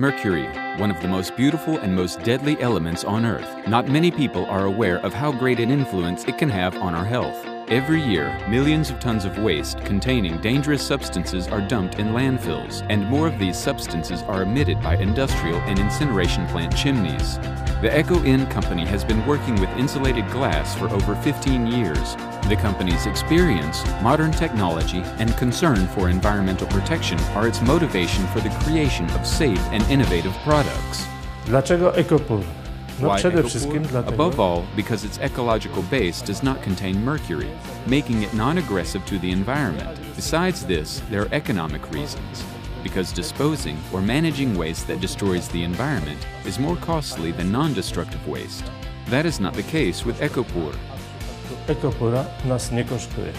Mercury, one of the most beautiful and most deadly elements on Earth. Not many people are aware of how great an influence it can have on our health. Every year, millions of tons of waste containing dangerous substances are dumped in landfills, and more of these substances are emitted by industrial and incineration plant chimneys. The Eco In company has been working with insulated glass for over 15 years. The company's experience, modern technology, and concern for environmental protection are its motivation for the creation of safe and innovative products. Dlaczego Ecopur? No Why przede wszystkim dlatego, Above all, because its ecological base does not contain mercury, making it non-aggressive to the environment. Besides this, there are economic reasons. Because disposing or managing waste that destroys the environment is more costly than non-destructive waste. That is not the case with Ecopur. Ecopura nas nie kosztuje.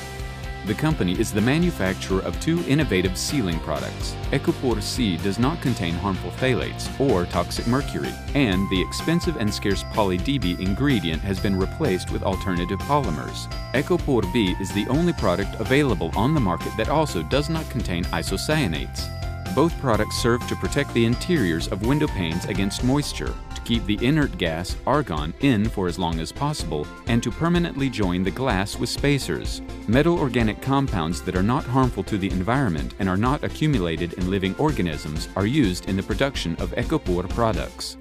The company is the manufacturer of two innovative sealing products. Ecopur C does not contain harmful phthalates or toxic mercury, and the expensive and scarce poly-DB ingredient has been replaced with alternative polymers. Ecopur B is the only product available on the market that also does not contain isocyanates. Both products serve to protect the interiors of window panes against moisture, keep the inert gas, argon, in for as long as possible, and to permanently join the glass with spacers. Metal organic compounds that are not harmful to the environment and are not accumulated in living organisms are used in the production of Ecopur products.